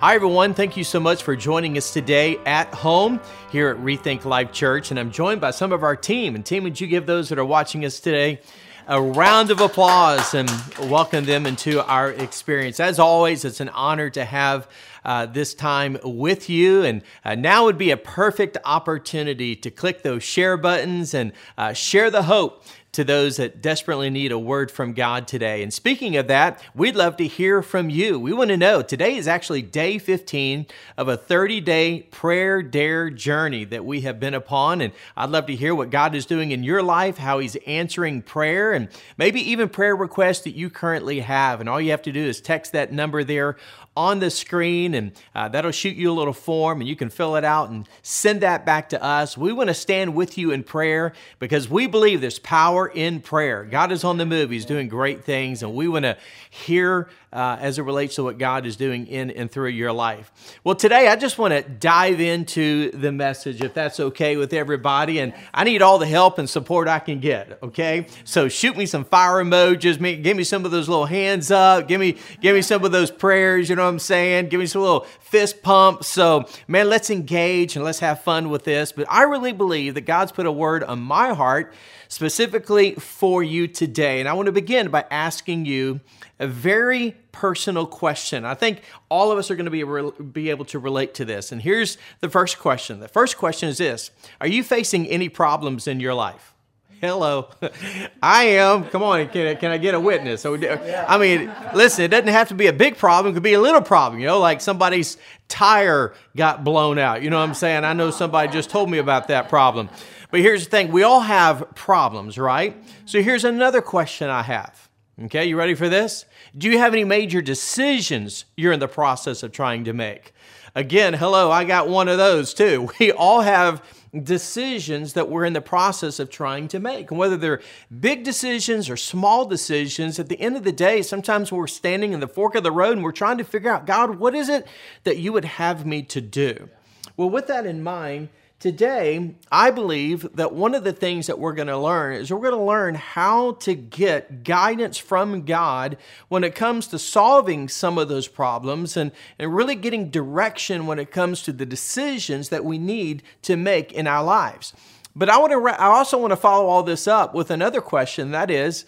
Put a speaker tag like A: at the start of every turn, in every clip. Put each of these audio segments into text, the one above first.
A: Hi, everyone. Thank you so much for joining us today at home here at Rethink Life Church. And I'm joined by some of our team. And, team, would you give those that are watching us today a round of applause and welcome them into our experience? As always, it's an honor to have uh, this time with you. And uh, now would be a perfect opportunity to click those share buttons and uh, share the hope to those that desperately need a word from God today. And speaking of that, we'd love to hear from you. We want to know today is actually day 15 of a 30 day prayer dare journey that we have been upon. And I'd love to hear what God is doing in your life, how He's answering prayer, and maybe even prayer requests that you currently have. And all you have to do is text that number there on the screen, and uh, that'll shoot you a little form, and you can fill it out and send that back to us. We want to stand with you in prayer because we believe there's power in prayer. God is on the move, He's doing great things, and we want to hear uh, as it relates to what God is doing in and through your life. Well, today I just want to dive into the message, if that's okay with everybody. And I need all the help and support I can get. Okay, so shoot me some fire emojis. Give me some of those little hands up. Give me give me some of those prayers. You know I'm saying? Give me some little fist pumps. So man, let's engage and let's have fun with this. But I really believe that God's put a word on my heart specifically for you today. And I want to begin by asking you a very personal question. I think all of us are going to be, be able to relate to this. And here's the first question. The first question is this Are you facing any problems in your life? Hello. I am. Come on, can I, can I get a witness? So, I mean, listen, it doesn't have to be a big problem. It could be a little problem, you know, like somebody's tire got blown out. You know what I'm saying? I know somebody just told me about that problem. But here's the thing we all have problems, right? So here's another question I have. Okay, you ready for this? Do you have any major decisions you're in the process of trying to make? Again, hello, I got one of those too. We all have decisions that we're in the process of trying to make. And whether they're big decisions or small decisions, at the end of the day, sometimes we're standing in the fork of the road and we're trying to figure out, God, what is it that you would have me to do? Well, with that in mind, Today, I believe that one of the things that we're going to learn is we're going to learn how to get guidance from God when it comes to solving some of those problems and, and really getting direction when it comes to the decisions that we need to make in our lives. But I want to I also want to follow all this up with another question that is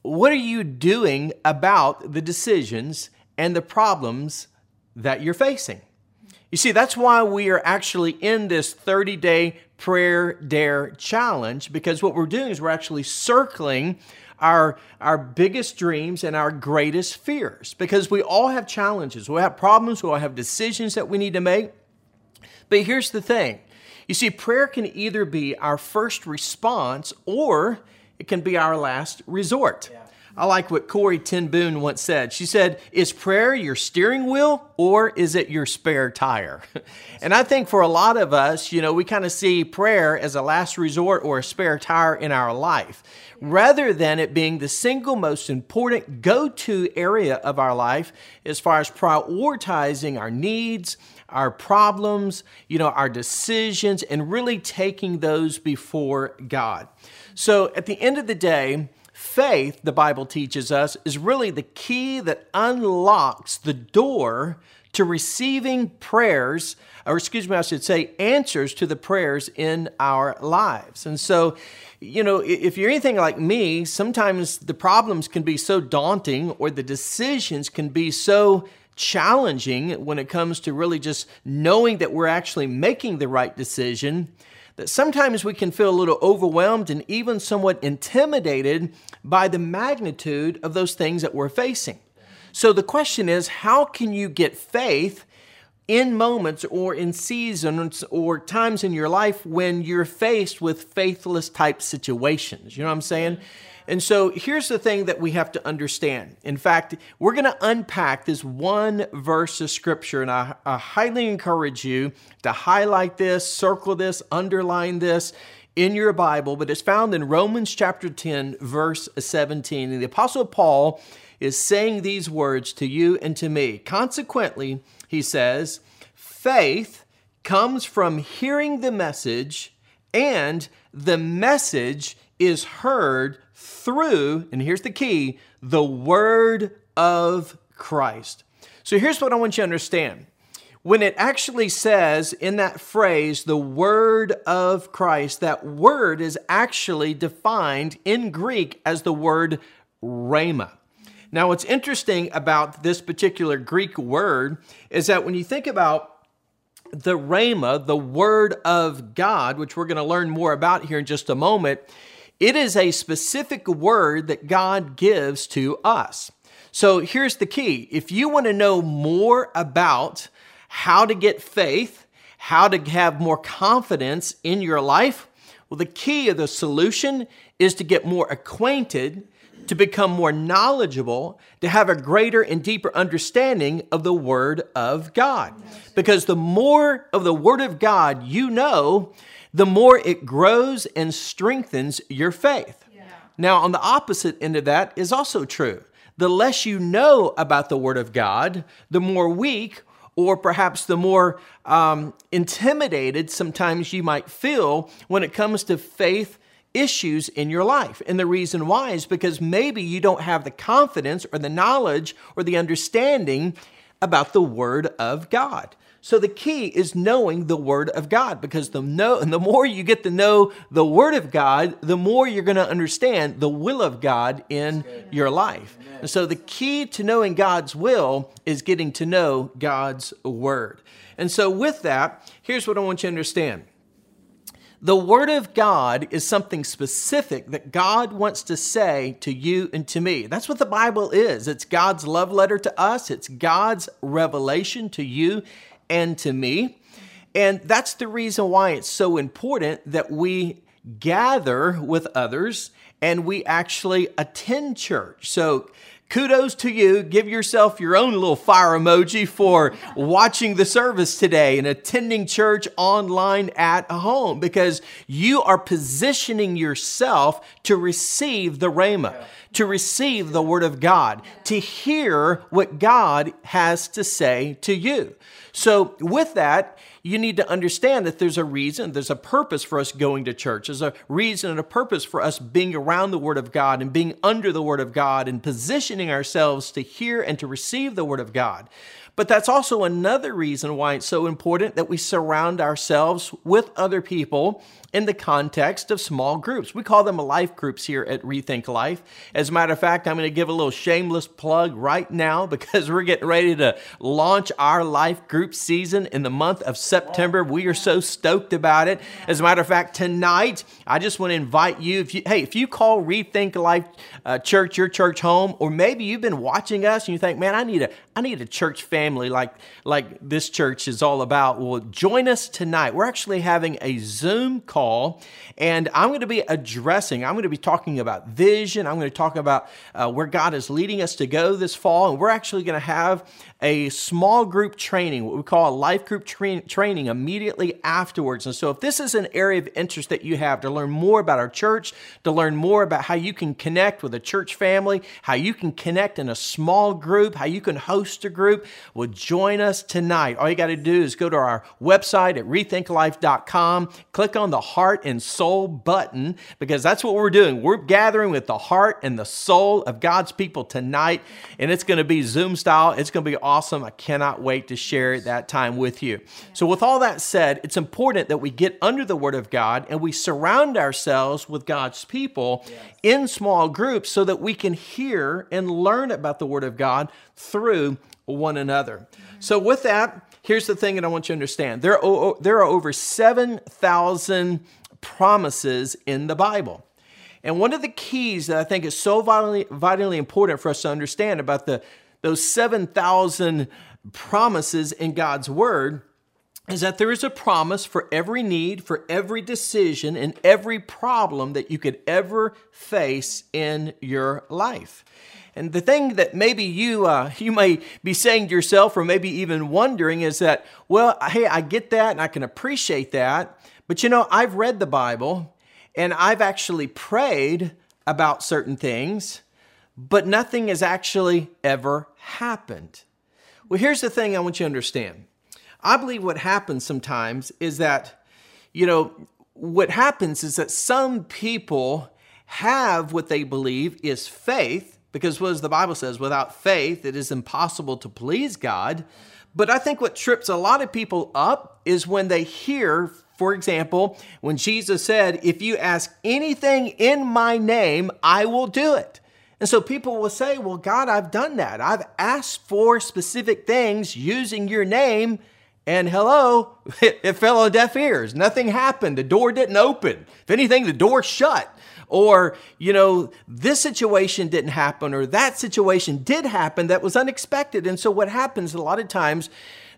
A: what are you doing about the decisions and the problems that you're facing? You see, that's why we are actually in this 30 day prayer dare challenge because what we're doing is we're actually circling our, our biggest dreams and our greatest fears because we all have challenges, we have problems, we all have decisions that we need to make. But here's the thing you see, prayer can either be our first response or it can be our last resort. Yeah. I like what Corrie ten Boom once said. She said, Is prayer your steering wheel or is it your spare tire? and I think for a lot of us, you know, we kind of see prayer as a last resort or a spare tire in our life rather than it being the single most important go to area of our life as far as prioritizing our needs, our problems, you know, our decisions, and really taking those before God. So at the end of the day, Faith, the Bible teaches us, is really the key that unlocks the door to receiving prayers, or excuse me, I should say, answers to the prayers in our lives. And so, you know, if you're anything like me, sometimes the problems can be so daunting or the decisions can be so challenging when it comes to really just knowing that we're actually making the right decision that sometimes we can feel a little overwhelmed and even somewhat intimidated by the magnitude of those things that we're facing. So the question is how can you get faith in moments or in seasons or times in your life when you're faced with faithless type situations? You know what I'm saying? And so here's the thing that we have to understand. In fact, we're going to unpack this one verse of scripture, and I, I highly encourage you to highlight this, circle this, underline this in your Bible, but it's found in Romans chapter 10, verse 17. And the Apostle Paul is saying these words to you and to me. Consequently, he says, faith comes from hearing the message, and the message is heard through, and here's the key, the word of Christ. So here's what I want you to understand. When it actually says in that phrase, the word of Christ, that word is actually defined in Greek as the word rhema. Now, what's interesting about this particular Greek word is that when you think about the rhema, the word of God, which we're going to learn more about here in just a moment, it is a specific word that God gives to us. So here's the key if you want to know more about how to get faith, how to have more confidence in your life, well, the key of the solution is to get more acquainted to become more knowledgeable, to have a greater and deeper understanding of the Word of God. Because the more of the Word of God you know, the more it grows and strengthens your faith. Yeah. Now, on the opposite end of that is also true. The less you know about the Word of God, the more weak or perhaps the more um, intimidated sometimes you might feel when it comes to faith issues in your life. And the reason why is because maybe you don't have the confidence or the knowledge or the understanding about the Word of God. So the key is knowing the Word of God because the know and the more you get to know the Word of God, the more you're going to understand the will of God in your life. And so the key to knowing God's will is getting to know God's Word. And so with that, here's what I want you to understand. The Word of God is something specific that God wants to say to you and to me. That's what the Bible is. It's God's love letter to us, it's God's revelation to you and to me. And that's the reason why it's so important that we gather with others and we actually attend church. So, kudos to you. Give yourself your own little fire emoji for watching the service today and attending church online at home because you are positioning yourself to receive the Rhema, to receive the Word of God, to hear what God has to say to you. So, with that, you need to understand that there's a reason, there's a purpose for us going to church. There's a reason and a purpose for us being around the Word of God and being under the Word of God and positioning ourselves to hear and to receive the Word of God. But that's also another reason why it's so important that we surround ourselves with other people in the context of small groups. We call them life groups here at Rethink Life. As a matter of fact, I'm going to give a little shameless plug right now because we're getting ready to launch our life group season in the month of September. We are so stoked about it. As a matter of fact, tonight, I just want to invite you, if you, hey, if you call Rethink Life uh, Church your church home, or maybe you've been watching us and you think, man, I need a, I need a church family like, like this church is all about. Well, join us tonight. We're actually having a Zoom call And I'm going to be addressing, I'm going to be talking about vision. I'm going to talk about uh, where God is leading us to go this fall. And we're actually going to have a small group training, what we call a life group tra- training, immediately afterwards. And so, if this is an area of interest that you have to learn more about our church, to learn more about how you can connect with a church family, how you can connect in a small group, how you can host a group, well, join us tonight. All you got to do is go to our website at rethinklife.com, click on the heart and soul button, because that's what we're doing. We're gathering with the heart and the soul of God's people tonight, and it's going to be Zoom style. It's going to be awesome. I cannot wait to share that time with you. So, with all that said, it's important that we get under the Word of God and we surround ourselves with God's people yes. in small groups so that we can hear and learn about the Word of God through one another. Mm-hmm. So, with that, here's the thing that I want you to understand there are, there are over 7,000 promises in the Bible. And one of the keys that I think is so vitally, vitally important for us to understand about the, those 7,000 promises in God's Word is that there is a promise for every need, for every decision, and every problem that you could ever face in your life. And the thing that maybe you uh, you may be saying to yourself, or maybe even wondering, is that, well, hey, I get that and I can appreciate that, but you know, I've read the Bible, and I've actually prayed about certain things, but nothing has actually ever happened. Well, here's the thing I want you to understand. I believe what happens sometimes is that, you know, what happens is that some people have what they believe is faith, because what the Bible says, without faith, it is impossible to please God. But I think what trips a lot of people up is when they hear, for example, when Jesus said, If you ask anything in my name, I will do it. And so people will say, Well, God, I've done that. I've asked for specific things using your name. And hello, it fell on deaf ears. Nothing happened. The door didn't open. If anything, the door shut. Or, you know, this situation didn't happen or that situation did happen that was unexpected. And so what happens a lot of times,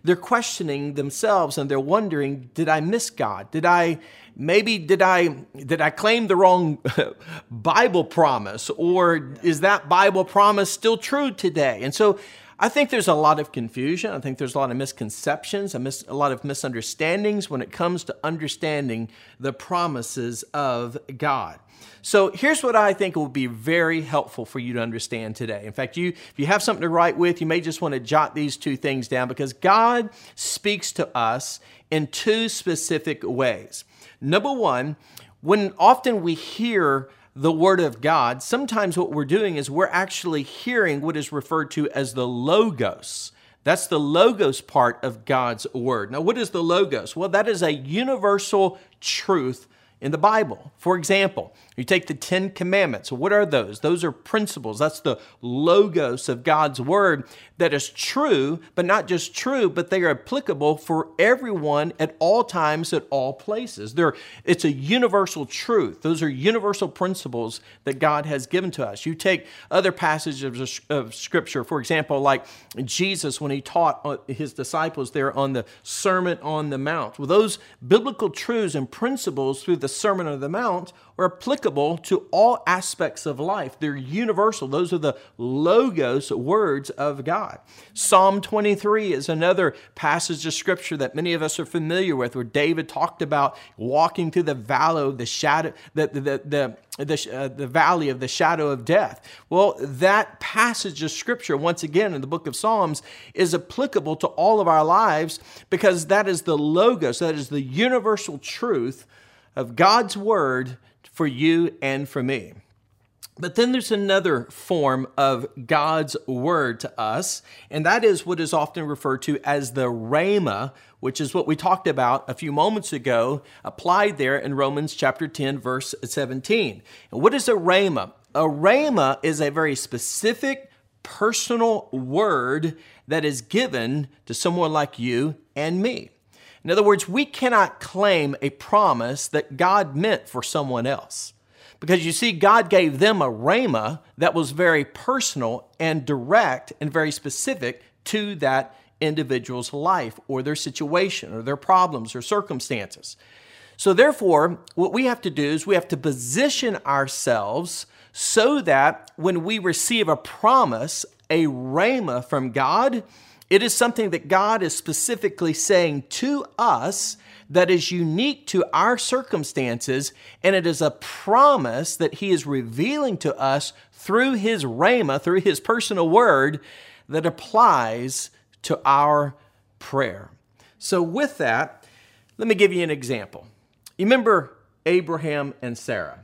A: they're questioning themselves and they're wondering, did I miss God? Did I maybe did I did I claim the wrong Bible promise or is that Bible promise still true today? And so I think there's a lot of confusion. I think there's a lot of misconceptions, a, mis- a lot of misunderstandings when it comes to understanding the promises of God. So here's what I think will be very helpful for you to understand today. In fact, you if you have something to write with, you may just want to jot these two things down because God speaks to us in two specific ways. Number 1, when often we hear the Word of God, sometimes what we're doing is we're actually hearing what is referred to as the Logos. That's the Logos part of God's Word. Now, what is the Logos? Well, that is a universal truth in the Bible. For example, you take the Ten Commandments. What are those? Those are principles. That's the logos of God's Word that is true, but not just true, but they are applicable for everyone at all times, at all places. They're, it's a universal truth. Those are universal principles that God has given to us. You take other passages of, of Scripture, for example, like Jesus when he taught uh, his disciples there on the Sermon on the Mount. Well, those biblical truths and principles through the Sermon on the Mount are applicable to all aspects of life. They're universal. Those are the logos words of God. Psalm 23 is another passage of scripture that many of us are familiar with, where David talked about walking through the valley of the shadow, the, the, the, the, uh, the valley of the shadow of death. Well, that passage of scripture, once again in the book of Psalms, is applicable to all of our lives because that is the logos, that is the universal truth of God's word for you and for me. But then there's another form of God's word to us, and that is what is often referred to as the rhema, which is what we talked about a few moments ago, applied there in Romans chapter 10, verse 17. And what is a rhema? A rhema is a very specific, personal word that is given to someone like you and me. In other words, we cannot claim a promise that God meant for someone else. Because you see, God gave them a rhema that was very personal and direct and very specific to that individual's life or their situation or their problems or circumstances. So, therefore, what we have to do is we have to position ourselves so that when we receive a promise, a rhema from God, it is something that God is specifically saying to us that is unique to our circumstances, and it is a promise that He is revealing to us through His Rhema, through His personal word, that applies to our prayer. So, with that, let me give you an example. You remember Abraham and Sarah?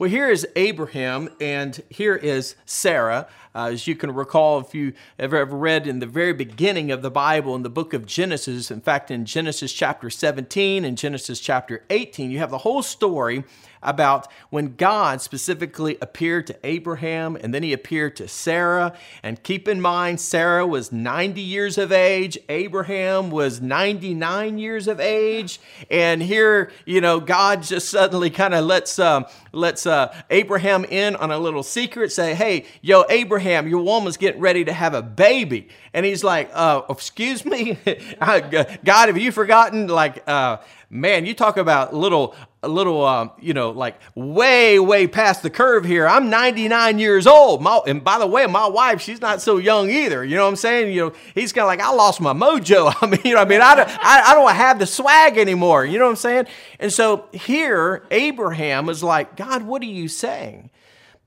A: Well, here is Abraham and here is Sarah. Uh, as you can recall, if you ever, ever read in the very beginning of the Bible in the book of Genesis, in fact, in Genesis chapter 17 and Genesis chapter 18, you have the whole story about when God specifically appeared to Abraham and then he appeared to Sarah. And keep in mind, Sarah was 90 years of age, Abraham was 99 years of age. And here, you know, God just suddenly kind of lets, uh, lets uh, Abraham in on a little secret, say, hey, yo, Abraham, your woman's getting ready to have a baby. And he's like, uh, excuse me? God, have you forgotten? Like, uh, man, you talk about little a little, uh, you know, like way, way past the curve here. I'm 99 years old. My, and by the way, my wife, she's not so young either. You know what I'm saying? You know, he's kind of like, I lost my mojo. I mean, you know, I mean, I don't, I, I don't have the swag anymore. You know what I'm saying? And so here, Abraham is like, God, what are you saying?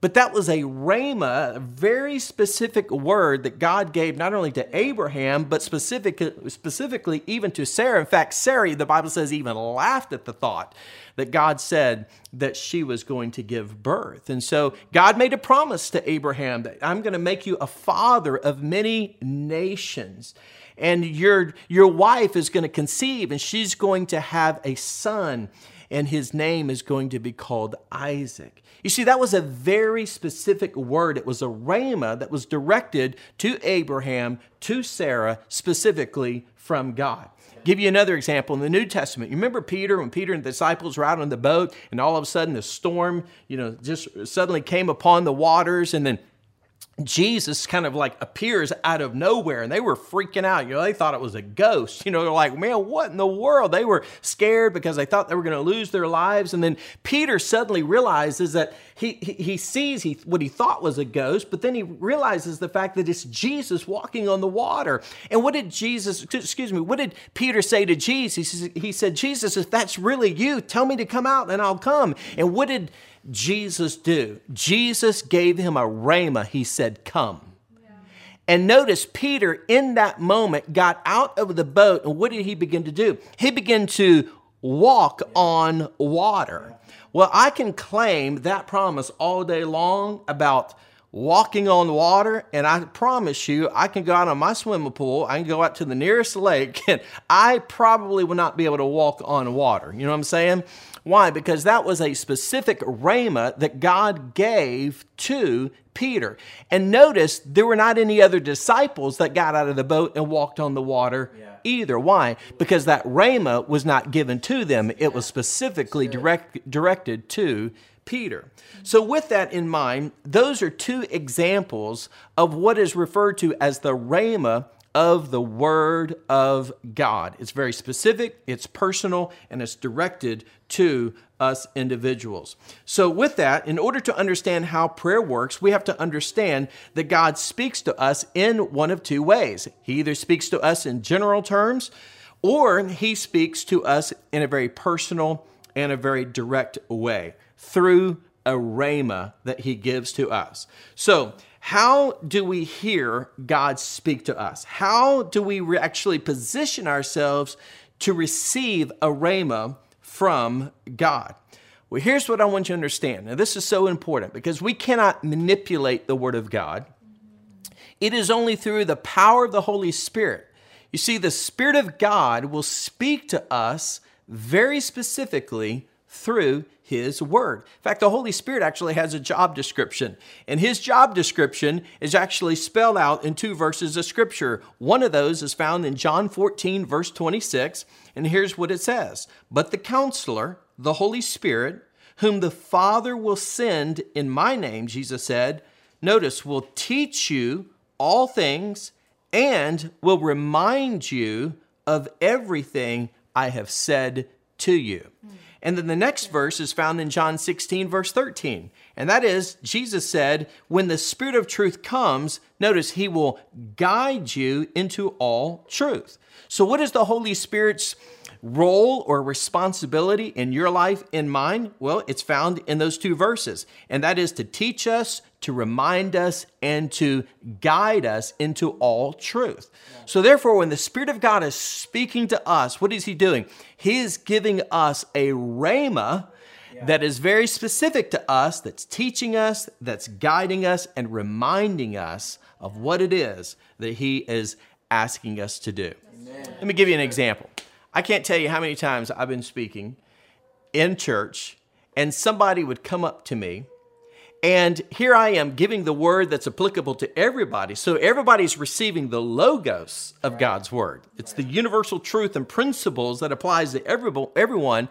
A: But that was a rhema, a very specific word that God gave not only to Abraham, but specific, specifically even to Sarah. In fact, Sarah, the Bible says, even laughed at the thought that God said that she was going to give birth. And so God made a promise to Abraham that I'm going to make you a father of many nations and your your wife is going to conceive and she's going to have a son and his name is going to be called Isaac. You see, that was a very specific word. It was a rhema that was directed to Abraham, to Sarah, specifically from God. Give you another example in the New Testament. You remember Peter when Peter and the disciples were out on the boat, and all of a sudden the storm, you know, just suddenly came upon the waters, and then Jesus kind of like appears out of nowhere and they were freaking out. You know, they thought it was a ghost. You know, they're like, man, what in the world? They were scared because they thought they were going to lose their lives. And then Peter suddenly realizes that he, he, he sees he, what he thought was a ghost, but then he realizes the fact that it's Jesus walking on the water. And what did Jesus, excuse me, what did Peter say to Jesus? He said, Jesus, if that's really you, tell me to come out and I'll come. And what did Jesus do? Jesus gave him a rhema. He said, Come. And notice Peter in that moment got out of the boat, and what did he begin to do? He began to walk on water. Well, I can claim that promise all day long about walking on water, and I promise you, I can go out on my swimming pool, I can go out to the nearest lake, and I probably will not be able to walk on water. You know what I'm saying? Why? Because that was a specific rhema that God gave to Peter. And notice there were not any other disciples that got out of the boat and walked on the water yeah. either. Why? Because that rhema was not given to them, it was specifically direct, directed to Peter. So, with that in mind, those are two examples of what is referred to as the rhema of the Word of God. It's very specific, it's personal, and it's directed to us individuals. So, with that, in order to understand how prayer works, we have to understand that God speaks to us in one of two ways. He either speaks to us in general terms, or He speaks to us in a very personal and a very direct way through a rhema that He gives to us. So, how do we hear God speak to us? How do we re- actually position ourselves to receive a rhema from God? Well, here's what I want you to understand. Now, this is so important because we cannot manipulate the Word of God. It is only through the power of the Holy Spirit. You see, the Spirit of God will speak to us very specifically through his word. In fact, the Holy Spirit actually has a job description, and his job description is actually spelled out in two verses of scripture. One of those is found in John 14, verse 26, and here's what it says But the counselor, the Holy Spirit, whom the Father will send in my name, Jesus said, notice, will teach you all things and will remind you of everything I have said to you. Mm. And then the next verse is found in John 16, verse 13. And that is, Jesus said, When the Spirit of truth comes, notice he will guide you into all truth. So, what is the Holy Spirit's role or responsibility in your life, in mine? Well, it's found in those two verses. And that is to teach us, to remind us, and to guide us into all truth. So, therefore, when the Spirit of God is speaking to us, what is He doing? He is giving us a rhema that is very specific to us, that's teaching us, that's guiding us, and reminding us of what it is that He is asking us to do. Amen. Let me give you an example. I can't tell you how many times I've been speaking in church and somebody would come up to me and here I am giving the word that's applicable to everybody. So everybody's receiving the logos of God's word. It's the universal truth and principles that applies to everyone.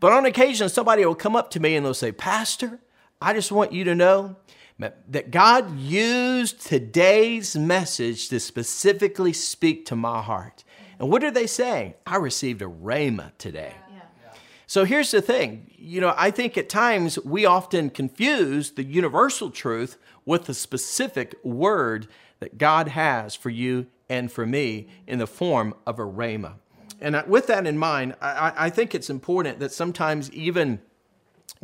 A: But on occasion, somebody will come up to me and they'll say, Pastor, I just want you to know that God used today's message to specifically speak to my heart. And what are they saying? I received a rhema today. So here's the thing you know, I think at times we often confuse the universal truth with the specific word that God has for you and for me in the form of a rhema. And with that in mind, I, I think it's important that sometimes even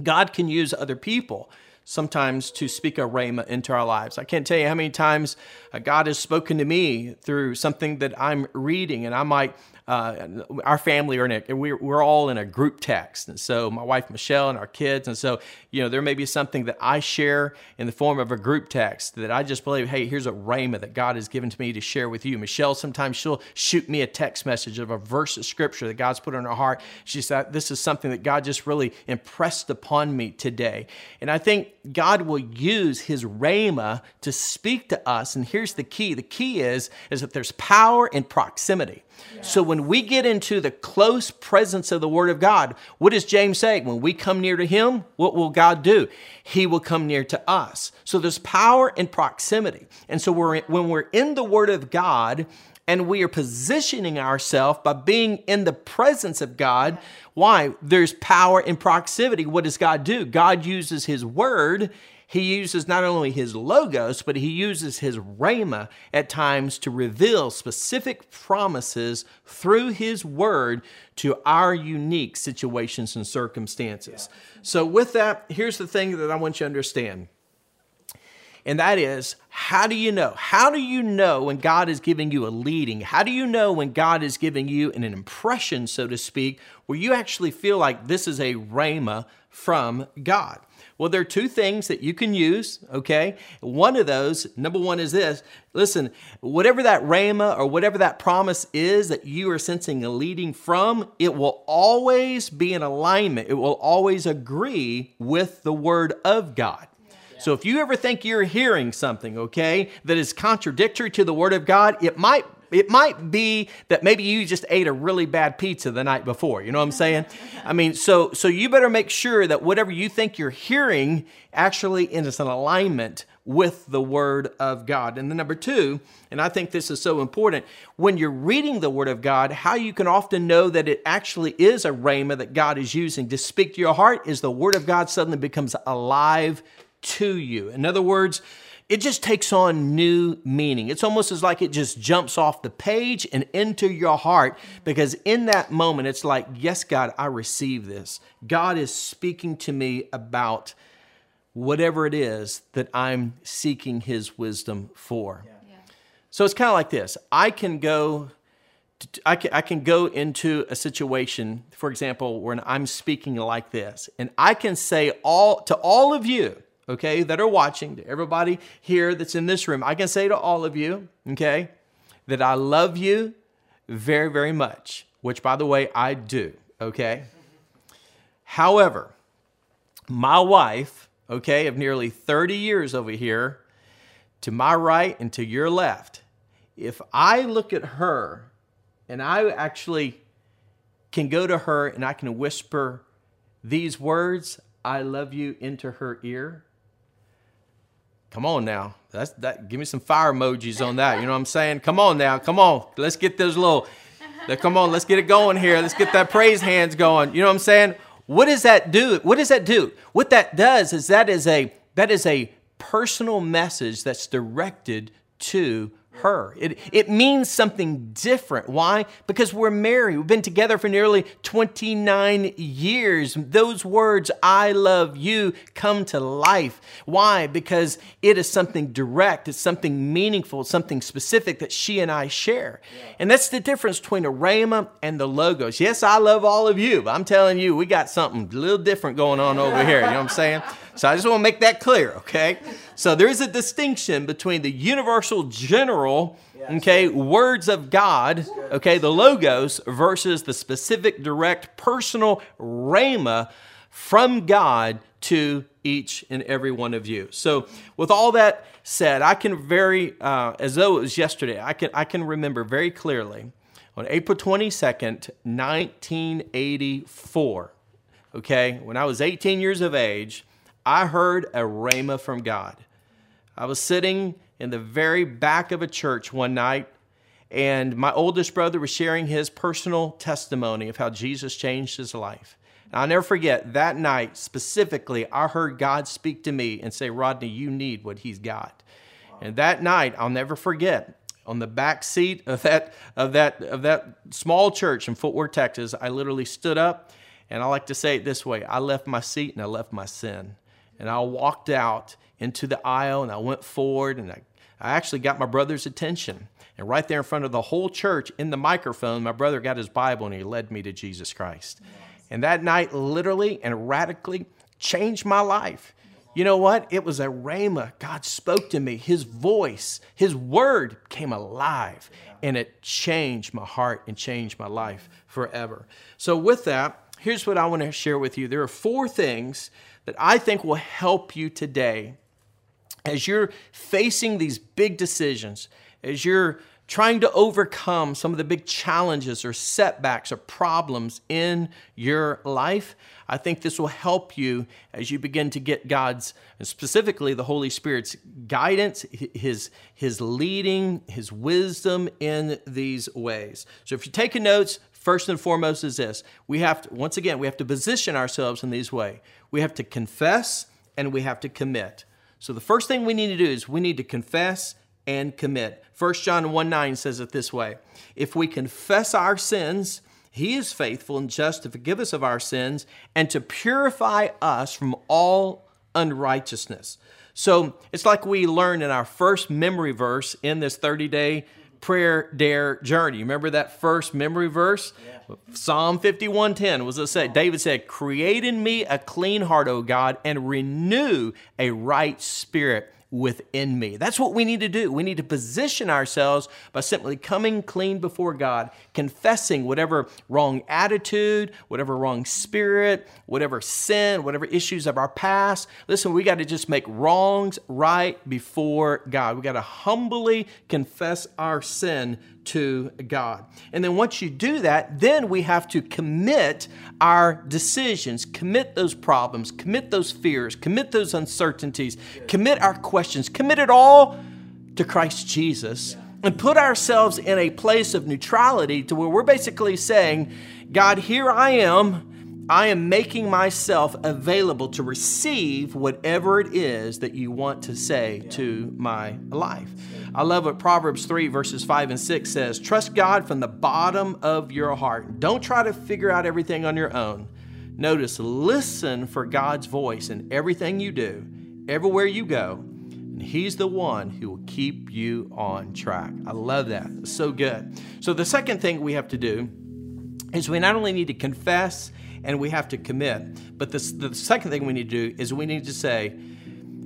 A: God can use other people sometimes to speak a rhema into our lives. I can't tell you how many times uh, God has spoken to me through something that I'm reading, and I might uh, our family are in a, we're, we're all in a group text. And so my wife, Michelle, and our kids. And so, you know, there may be something that I share in the form of a group text that I just believe, hey, here's a rhema that God has given to me to share with you. Michelle, sometimes she'll shoot me a text message of a verse of scripture that God's put in her heart. She said, this is something that God just really impressed upon me today. And I think God will use his rhema to speak to us. And here's the key. The key is, is that there's power in proximity. So when we get into the close presence of the Word of God, what does James say? When we come near to Him, what will God do? He will come near to us. So there's power in proximity. And so we're, when we're in the Word of God, and we are positioning ourselves by being in the presence of God. Why? There's power in proximity. What does God do? God uses His Word he uses not only his logos, but he uses his rhema at times to reveal specific promises through his word to our unique situations and circumstances. So, with that, here's the thing that I want you to understand. And that is, how do you know? How do you know when God is giving you a leading? How do you know when God is giving you an impression, so to speak, where you actually feel like this is a rhema from God? Well, there are two things that you can use, okay? One of those, number one is this listen, whatever that rhema or whatever that promise is that you are sensing a leading from, it will always be in alignment. It will always agree with the word of God. So if you ever think you're hearing something, okay, that is contradictory to the word of God, it might it might be that maybe you just ate a really bad pizza the night before. You know what I'm saying? I mean, so so you better make sure that whatever you think you're hearing actually is in alignment with the Word of God. And then number two, and I think this is so important, when you're reading the Word of God, how you can often know that it actually is a rhema that God is using to speak to your heart is the Word of God suddenly becomes alive to you. In other words, it just takes on new meaning. It's almost as like it just jumps off the page and into your heart because in that moment, it's like, yes, God, I receive this. God is speaking to me about whatever it is that I'm seeking His wisdom for. Yeah. Yeah. So it's kind of like this I can go. I can, I can go into a situation, for example, when I'm speaking like this, and I can say all to all of you, okay, that are watching, to everybody here that's in this room, I can say to all of you, okay, that I love you very, very much, which by the way, I do, okay? However, my wife, okay, of nearly 30 years over here, to my right and to your left, if I look at her and I actually can go to her and I can whisper these words, I love you, into her ear, Come on now. That's that give me some fire emojis on that. You know what I'm saying? Come on now. Come on. Let's get those little come on, let's get it going here. Let's get that praise hands going. You know what I'm saying? What does that do? What does that do? What that does is that is a that is a personal message that's directed to her. It, it means something different. Why? Because we're married. We've been together for nearly 29 years. Those words, I love you, come to life. Why? Because it is something direct, it's something meaningful, it's something specific that she and I share. And that's the difference between a rhema and the logos. Yes, I love all of you, but I'm telling you, we got something a little different going on over here. You know what I'm saying? So I just want to make that clear, okay? So there is a distinction between the universal general, okay, words of God, okay, the logos, versus the specific, direct, personal rhema from God to each and every one of you. So, with all that said, I can very, uh, as though it was yesterday, I can I can remember very clearly on April twenty second, nineteen eighty four. Okay, when I was eighteen years of age, I heard a rhema from God. I was sitting in the very back of a church one night, and my oldest brother was sharing his personal testimony of how Jesus changed his life. And I'll never forget that night specifically, I heard God speak to me and say, Rodney, you need what He's got. And that night, I'll never forget, on the back seat of that of that of that small church in Fort Worth, Texas, I literally stood up and I like to say it this way I left my seat and I left my sin. And I walked out into the aisle and I went forward and I, I actually got my brother's attention. And right there in front of the whole church in the microphone, my brother got his Bible and he led me to Jesus Christ. And that night literally and radically changed my life. You know what? It was a rhema. God spoke to me. His voice, His word came alive, and it changed my heart and changed my life forever. So, with that, here's what I want to share with you. There are four things that I think will help you today as you're facing these big decisions, as you're trying to overcome some of the big challenges or setbacks or problems in your life. I think this will help you as you begin to get God's, specifically the Holy Spirit's guidance, His, His leading, His wisdom in these ways. So if you're taking notes, first and foremost is this. We have to, once again, we have to position ourselves in these ways. We have to confess and we have to commit. So the first thing we need to do is we need to confess and commit. 1 John 1 9 says it this way If we confess our sins, he is faithful and just to forgive us of our sins and to purify us from all unrighteousness. So it's like we learned in our first memory verse in this 30 day prayer dare journey. Remember that first memory verse? Yeah. Psalm 51:10 was it said David said, "Create in me a clean heart, O God, and renew a right spirit within me. That's what we need to do. We need to position ourselves by simply coming clean before God, confessing whatever wrong attitude, whatever wrong spirit, whatever sin, whatever issues of our past. Listen, we got to just make wrongs right before God. We got to humbly confess our sin to God. And then once you do that, then we have to commit our decisions, commit those problems, commit those fears, commit those uncertainties, commit our questions, commit it all to Christ Jesus and put ourselves in a place of neutrality to where we're basically saying, God, here I am. I am making myself available to receive whatever it is that you want to say to my life. I love what Proverbs 3, verses 5 and 6 says Trust God from the bottom of your heart. Don't try to figure out everything on your own. Notice, listen for God's voice in everything you do, everywhere you go. And He's the one who will keep you on track. I love that. It's so good. So, the second thing we have to do is we not only need to confess and we have to commit, but this, the second thing we need to do is we need to say,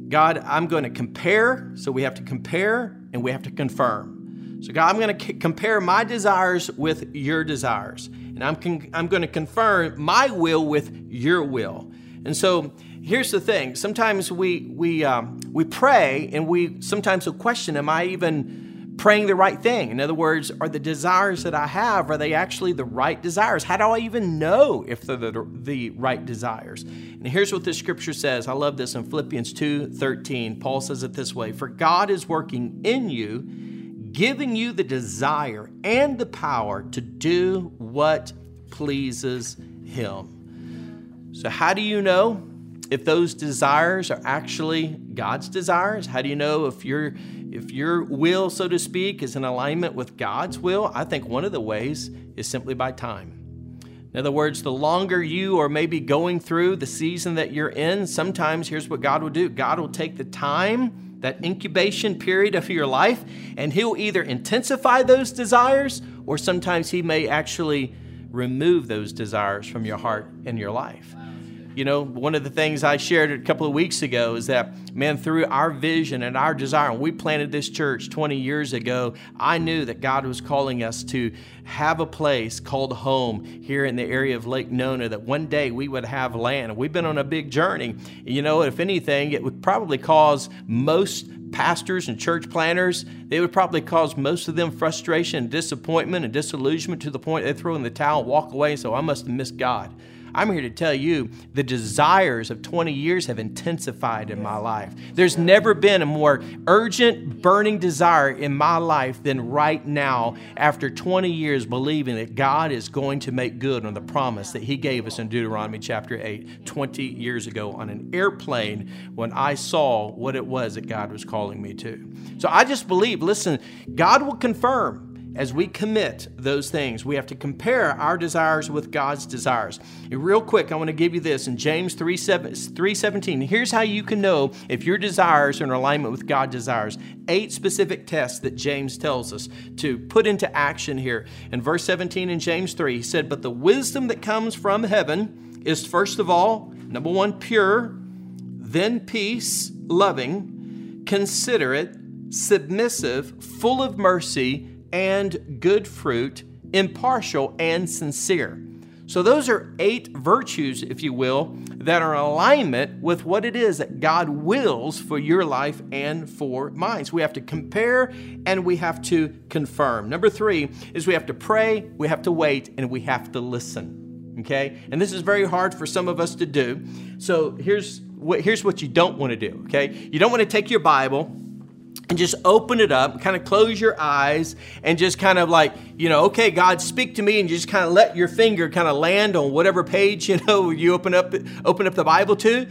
A: God, I'm going to compare. So we have to compare and we have to confirm. So, God, I'm going to c- compare my desires with your desires. And I'm, con- I'm going to confirm my will with your will. And so here's the thing sometimes we, we, um, we pray and we sometimes will question, Am I even praying the right thing. In other words, are the desires that I have, are they actually the right desires? How do I even know if they're the, the right desires? And here's what the scripture says. I love this in Philippians 2 13. Paul says it this way For God is working in you, giving you the desire and the power to do what pleases Him. So, how do you know if those desires are actually God's desires? How do you know if you're if your will, so to speak, is in alignment with God's will, I think one of the ways is simply by time. In other words, the longer you are maybe going through the season that you're in, sometimes here's what God will do God will take the time, that incubation period of your life, and He'll either intensify those desires or sometimes He may actually remove those desires from your heart and your life. You know, one of the things I shared a couple of weeks ago is that, man, through our vision and our desire, when we planted this church 20 years ago, I knew that God was calling us to have a place called home here in the area of Lake Nona, that one day we would have land. We've been on a big journey. You know, if anything, it would probably cause most pastors and church planners, they would probably cause most of them frustration disappointment and disillusionment to the point they throw in the towel and walk away. and So oh, I must have missed God. I'm here to tell you the desires of 20 years have intensified in my life. There's never been a more urgent, burning desire in my life than right now after 20 years believing that God is going to make good on the promise that He gave us in Deuteronomy chapter 8 20 years ago on an airplane when I saw what it was that God was calling me to. So I just believe, listen, God will confirm as we commit those things, we have to compare our desires with God's desires. And Real quick, I want to give you this in James 3, 7, 3 17. Here's how you can know if your desires are in alignment with God's desires. Eight specific tests that James tells us to put into action here. In verse 17 in James 3, he said, But the wisdom that comes from heaven is first of all, number one, pure, then peace, loving, considerate, submissive, full of mercy and good fruit, impartial and sincere. So, those are eight virtues, if you will, that are in alignment with what it is that God wills for your life and for mine. So, we have to compare and we have to confirm. Number three is we have to pray, we have to wait, and we have to listen. Okay? And this is very hard for some of us to do. So, here's what, here's what you don't want to do. Okay? You don't want to take your Bible and just open it up, kind of close your eyes, and just kind of like, you know, okay, God, speak to me, and just kind of let your finger kind of land on whatever page you know you open up open up the Bible to.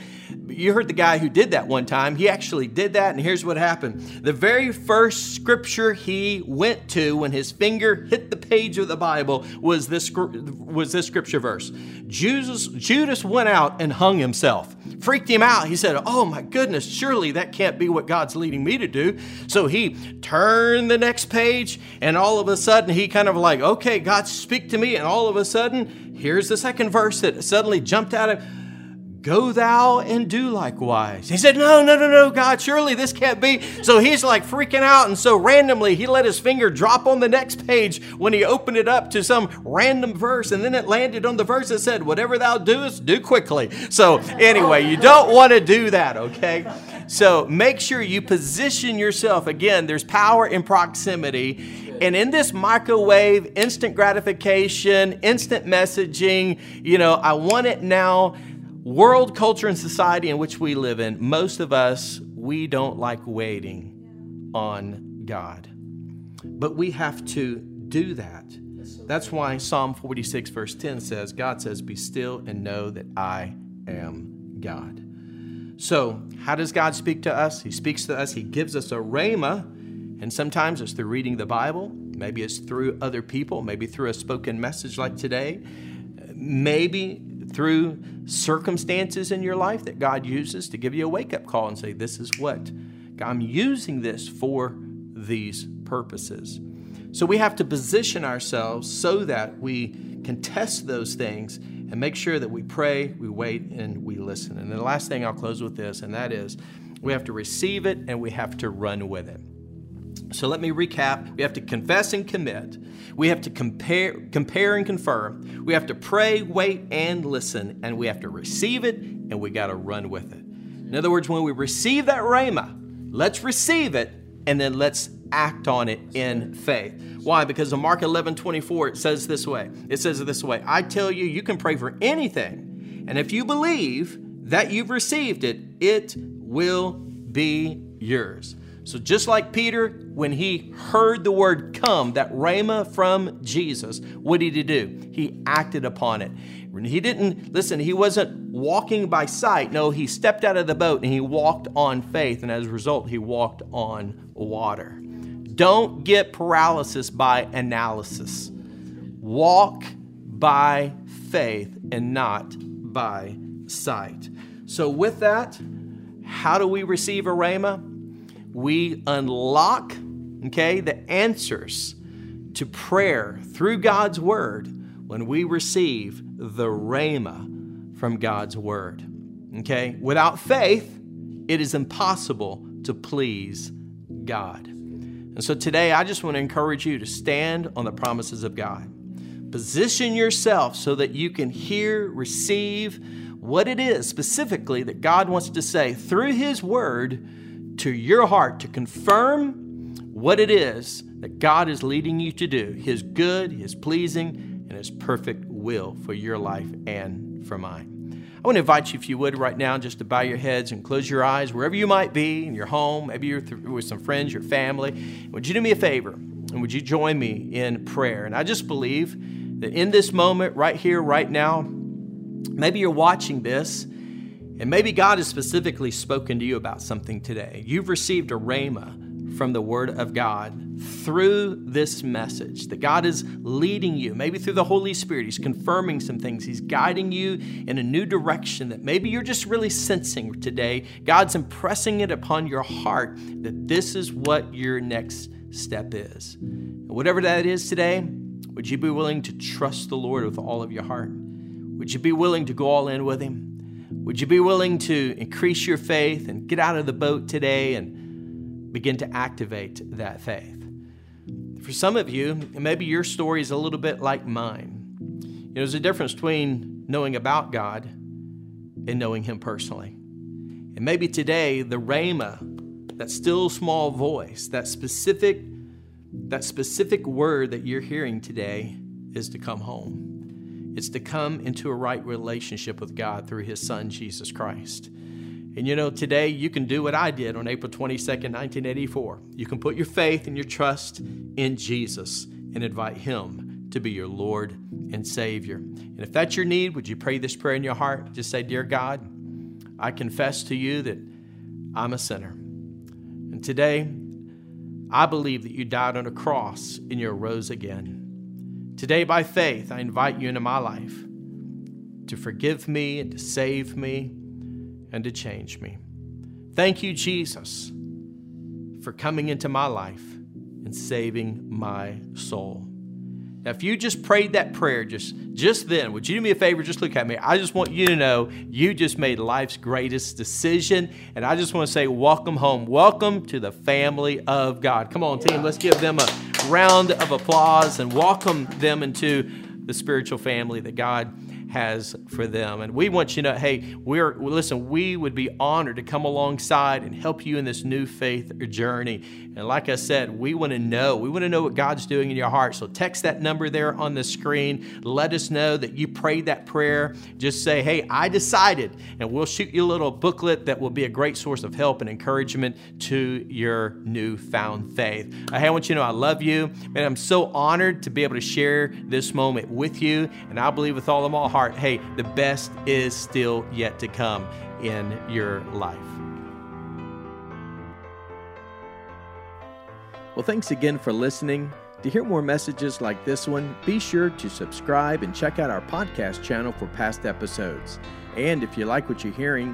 A: You heard the guy who did that one time. He actually did that, and here's what happened: the very first scripture he went to when his finger hit the page of the Bible was this was this scripture verse. Judas Judas went out and hung himself. Freaked him out. He said, "Oh my goodness, surely that can't be what God's leading me to do." So he turned the next page, and all of a sudden he kind of like, okay, God, speak to me. And all of a sudden, here's the second verse that suddenly jumped out of Go thou and do likewise. He said, No, no, no, no, God, surely this can't be. So he's like freaking out. And so randomly, he let his finger drop on the next page when he opened it up to some random verse. And then it landed on the verse that said, Whatever thou doest, do quickly. So anyway, you don't want to do that, okay? So make sure you position yourself. Again, there's power in proximity. And in this microwave, instant gratification, instant messaging, you know, I want it now world culture and society in which we live in, most of us, we don't like waiting on God. But we have to do that. That's why Psalm 46, verse 10 says, God says, Be still and know that I am God. So, how does God speak to us? He speaks to us, He gives us a rhema, and sometimes it's through reading the Bible. Maybe it's through other people, maybe through a spoken message like today. Maybe through circumstances in your life that God uses to give you a wake up call and say, This is what I'm using this for these purposes. So we have to position ourselves so that we can test those things and make sure that we pray, we wait, and we listen. And the last thing I'll close with this, and that is we have to receive it and we have to run with it. So let me recap. We have to confess and commit. We have to compare, compare and confirm. We have to pray, wait, and listen. And we have to receive it and we got to run with it. In other words, when we receive that rhema, let's receive it and then let's act on it in faith. Why? Because in Mark 11 24, it says this way it says this way I tell you, you can pray for anything. And if you believe that you've received it, it will be yours. So, just like Peter, when he heard the word come, that rhema from Jesus, what did he do? He acted upon it. He didn't, listen, he wasn't walking by sight. No, he stepped out of the boat and he walked on faith. And as a result, he walked on water. Don't get paralysis by analysis. Walk by faith and not by sight. So, with that, how do we receive a rhema? We unlock, okay, the answers to prayer through God's Word when we receive the Rhema from God's Word. Okay? Without faith, it is impossible to please God. And so today, I just want to encourage you to stand on the promises of God. Position yourself so that you can hear, receive what it is specifically that God wants to say through His Word to your heart to confirm what it is that God is leading you to do His good, His pleasing, and His perfect will for your life and for mine. I want to invite you, if you would, right now, just to bow your heads and close your eyes wherever you might be in your home, maybe you're th- with some friends, your family. Would you do me a favor and would you join me in prayer? And I just believe that in this moment, right here, right now, maybe you're watching this and maybe God has specifically spoken to you about something today. You've received a rhema from the Word of God through this message that God is leading you, maybe through the Holy Spirit. He's confirming some things, He's guiding you in a new direction that maybe you're just really sensing today. God's impressing it upon your heart that this is what your next step is. And whatever that is today, would you be willing to trust the Lord with all of your heart? Would you be willing to go all in with Him? Would you be willing to increase your faith and get out of the boat today and begin to activate that faith. For some of you, maybe your story is a little bit like mine. You know, there's a difference between knowing about God and knowing Him personally. And maybe today, the Rhema, that still small voice, that specific, that specific word that you're hearing today is to come home. It's to come into a right relationship with God through His Son, Jesus Christ. And you know, today you can do what I did on April 22nd, 1984. You can put your faith and your trust in Jesus and invite Him to be your Lord and Savior. And if that's your need, would you pray this prayer in your heart? Just say, Dear God, I confess to you that I'm a sinner. And today, I believe that you died on a cross and you arose again. Today, by faith, I invite you into my life to forgive me and to save me and to change me. Thank you, Jesus, for coming into my life and saving my soul. Now, if you just prayed that prayer just, just then, would you do me a favor? Just look at me. I just want you to know you just made life's greatest decision. And I just want to say, welcome home. Welcome to the family of God. Come on, team. Let's give them a round of applause and welcome them into the spiritual family that God has for them. And we want you to know, hey, we're listen, we would be honored to come alongside and help you in this new faith journey. And like I said, we want to know, we want to know what God's doing in your heart. So text that number there on the screen. Let us know that you prayed that prayer. Just say, hey, I decided, and we'll shoot you a little booklet that will be a great source of help and encouragement to your newfound faith. Hey, I want you to know I love you. And I'm so honored to be able to share this moment with you. And I believe with all of my heart, hey, the best is still yet to come in your life. Well, thanks again for listening. To hear more messages like this one, be sure to subscribe and check out our podcast channel for past episodes. And if you like what you're hearing,